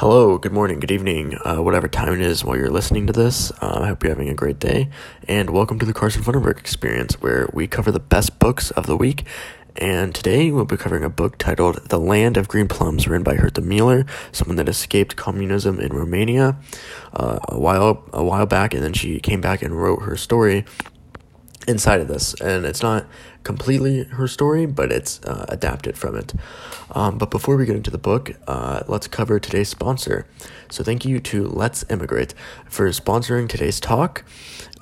Hello, good morning, good evening, uh, whatever time it is while you're listening to this. Uh, I hope you're having a great day, and welcome to the Carson Funderburg Experience, where we cover the best books of the week. And today we'll be covering a book titled The Land of Green Plums, written by Herta Müller, someone that escaped communism in Romania uh, a while a while back, and then she came back and wrote her story inside of this, and it's not completely her story, but it's uh, adapted from it. Um, but before we get into the book, uh, let's cover today's sponsor. So thank you to Let's Immigrate for sponsoring today's talk.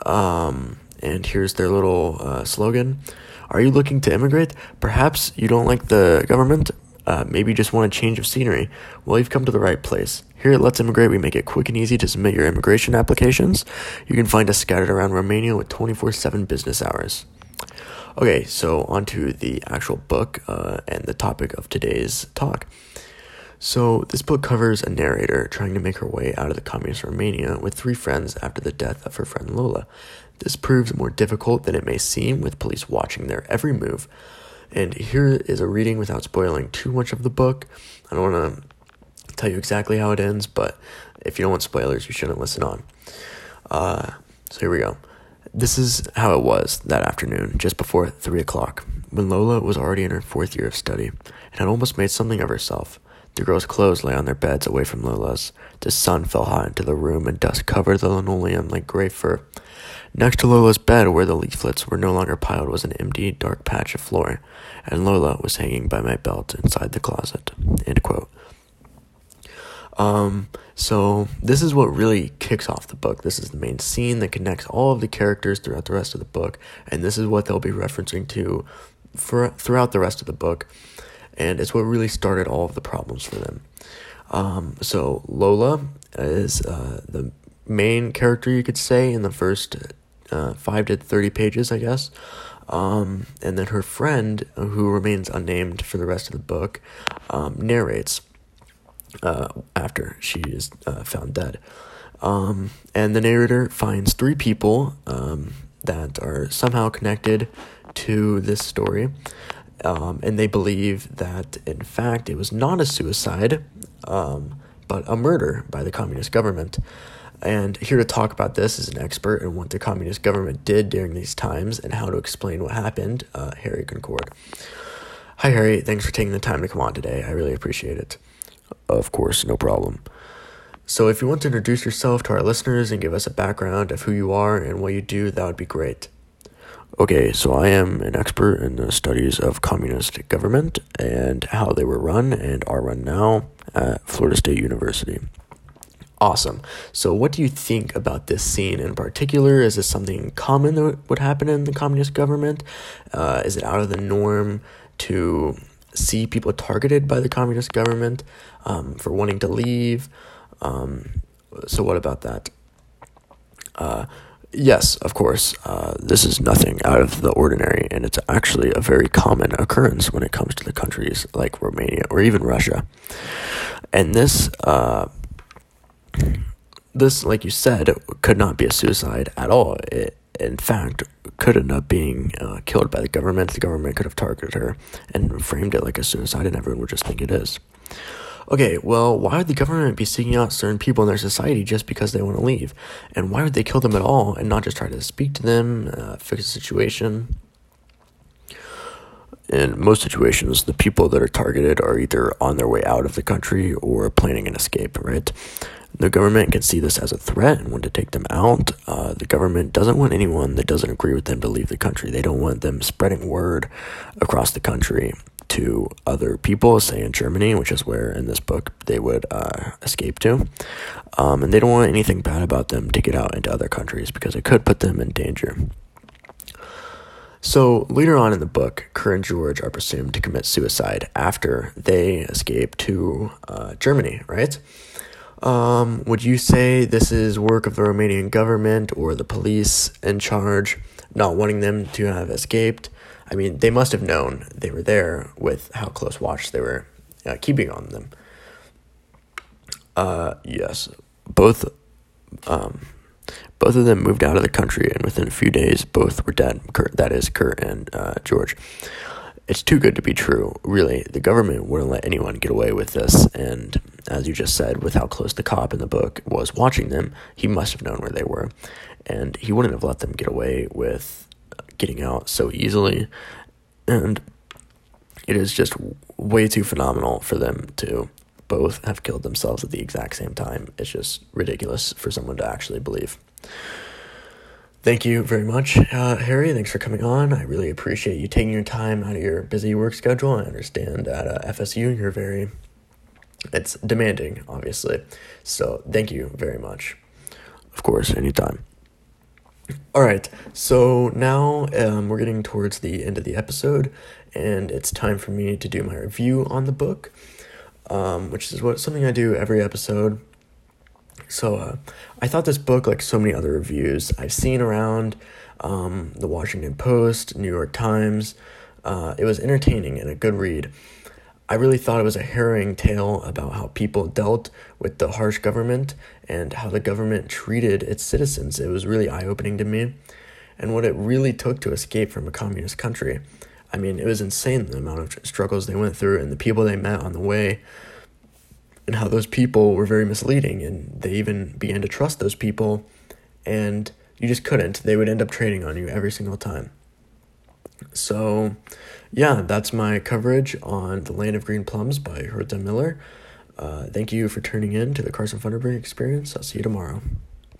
Um, and here's their little uh, slogan. Are you looking to immigrate? Perhaps you don't like the government, uh, maybe you just want a change of scenery. Well, you've come to the right place. Here at Let's Immigrate, we make it quick and easy to submit your immigration applications. You can find us scattered around Romania with 24 7 business hours. Okay, so on to the actual book uh, and the topic of today's talk. So, this book covers a narrator trying to make her way out of the communist Romania with three friends after the death of her friend Lola. This proves more difficult than it may seem, with police watching their every move. And here is a reading without spoiling too much of the book. I don't want to tell you exactly how it ends, but if you don't want spoilers, you shouldn't listen on. Uh, so here we go. This is how it was that afternoon, just before three o'clock, when Lola was already in her fourth year of study and had almost made something of herself. The girls' clothes lay on their beds away from Lola's. The sun fell hot into the room and dust covered the linoleum like gray fur. Next to Lola's bed, where the leaflets were no longer piled, was an empty, dark patch of floor, and Lola was hanging by my belt inside the closet. Um, so this is what really kicks off the book. This is the main scene that connects all of the characters throughout the rest of the book, and this is what they'll be referencing to for throughout the rest of the book, and it's what really started all of the problems for them. Um, so Lola is uh, the main character, you could say, in the first uh, five to thirty pages, I guess. Um, and then her friend, who remains unnamed for the rest of the book, um, narrates uh, after she is uh, found dead. Um, and the narrator finds three people um, that are somehow connected to this story. Um, and they believe that, in fact, it was not a suicide, um, but a murder by the communist government. And here to talk about this is an expert in what the communist government did during these times and how to explain what happened, uh, Harry Concord. Hi, Harry. Thanks for taking the time to come on today. I really appreciate it. Of course, no problem. So, if you want to introduce yourself to our listeners and give us a background of who you are and what you do, that would be great. Okay, so I am an expert in the studies of communist government and how they were run and are run now at Florida State University. Awesome. So, what do you think about this scene in particular? Is this something common that would happen in the communist government? Uh, is it out of the norm to see people targeted by the communist government um, for wanting to leave? Um, so, what about that? Uh, yes, of course, uh, this is nothing out of the ordinary, and it's actually a very common occurrence when it comes to the countries like Romania or even Russia. And this uh, this, like you said, could not be a suicide at all. It, in fact, could end up being uh, killed by the government. The government could have targeted her and framed it like a suicide, and everyone would just think it is. Okay, well, why would the government be seeking out certain people in their society just because they want to leave? And why would they kill them at all and not just try to speak to them, uh, fix the situation? In most situations, the people that are targeted are either on their way out of the country or planning an escape, right? The government can see this as a threat and want to take them out. Uh, the government doesn't want anyone that doesn't agree with them to leave the country. They don't want them spreading word across the country to other people, say in Germany, which is where in this book they would uh, escape to. Um, and they don't want anything bad about them to get out into other countries because it could put them in danger. So later on in the book, Kurt and George are presumed to commit suicide after they escape to uh, Germany, right? Um, would you say this is work of the Romanian government or the police in charge, not wanting them to have escaped? I mean, they must have known they were there with how close watch they were uh, keeping on them. Uh, yes, both, um, both of them moved out of the country, and within a few days, both were dead. Kurt, that is Kurt and uh, George. It's too good to be true. Really, the government wouldn't let anyone get away with this. And as you just said, with how close the cop in the book was watching them, he must have known where they were, and he wouldn't have let them get away with getting out so easily. And it is just way too phenomenal for them to both have killed themselves at the exact same time. It's just ridiculous for someone to actually believe. Thank you very much, uh, Harry. Thanks for coming on. I really appreciate you taking your time out of your busy work schedule. I understand at uh, FSU you're very, it's demanding, obviously. So thank you very much. Of course, anytime. All right, so now um, we're getting towards the end of the episode, and it's time for me to do my review on the book, um, which is what something I do every episode. So uh, I thought this book, like so many other reviews I've seen around um, the Washington Post, New York Times, uh, it was entertaining and a good read. I really thought it was a harrowing tale about how people dealt with the harsh government and how the government treated its citizens. It was really eye opening to me and what it really took to escape from a communist country. I mean, it was insane the amount of struggles they went through and the people they met on the way and how those people were very misleading and they even began to trust those people and you just couldn't. They would end up trading on you every single time. So yeah that's my coverage on the land of green plums by herta miller. Uh, thank you for tuning in to the carson funderburg experience. I'll see you tomorrow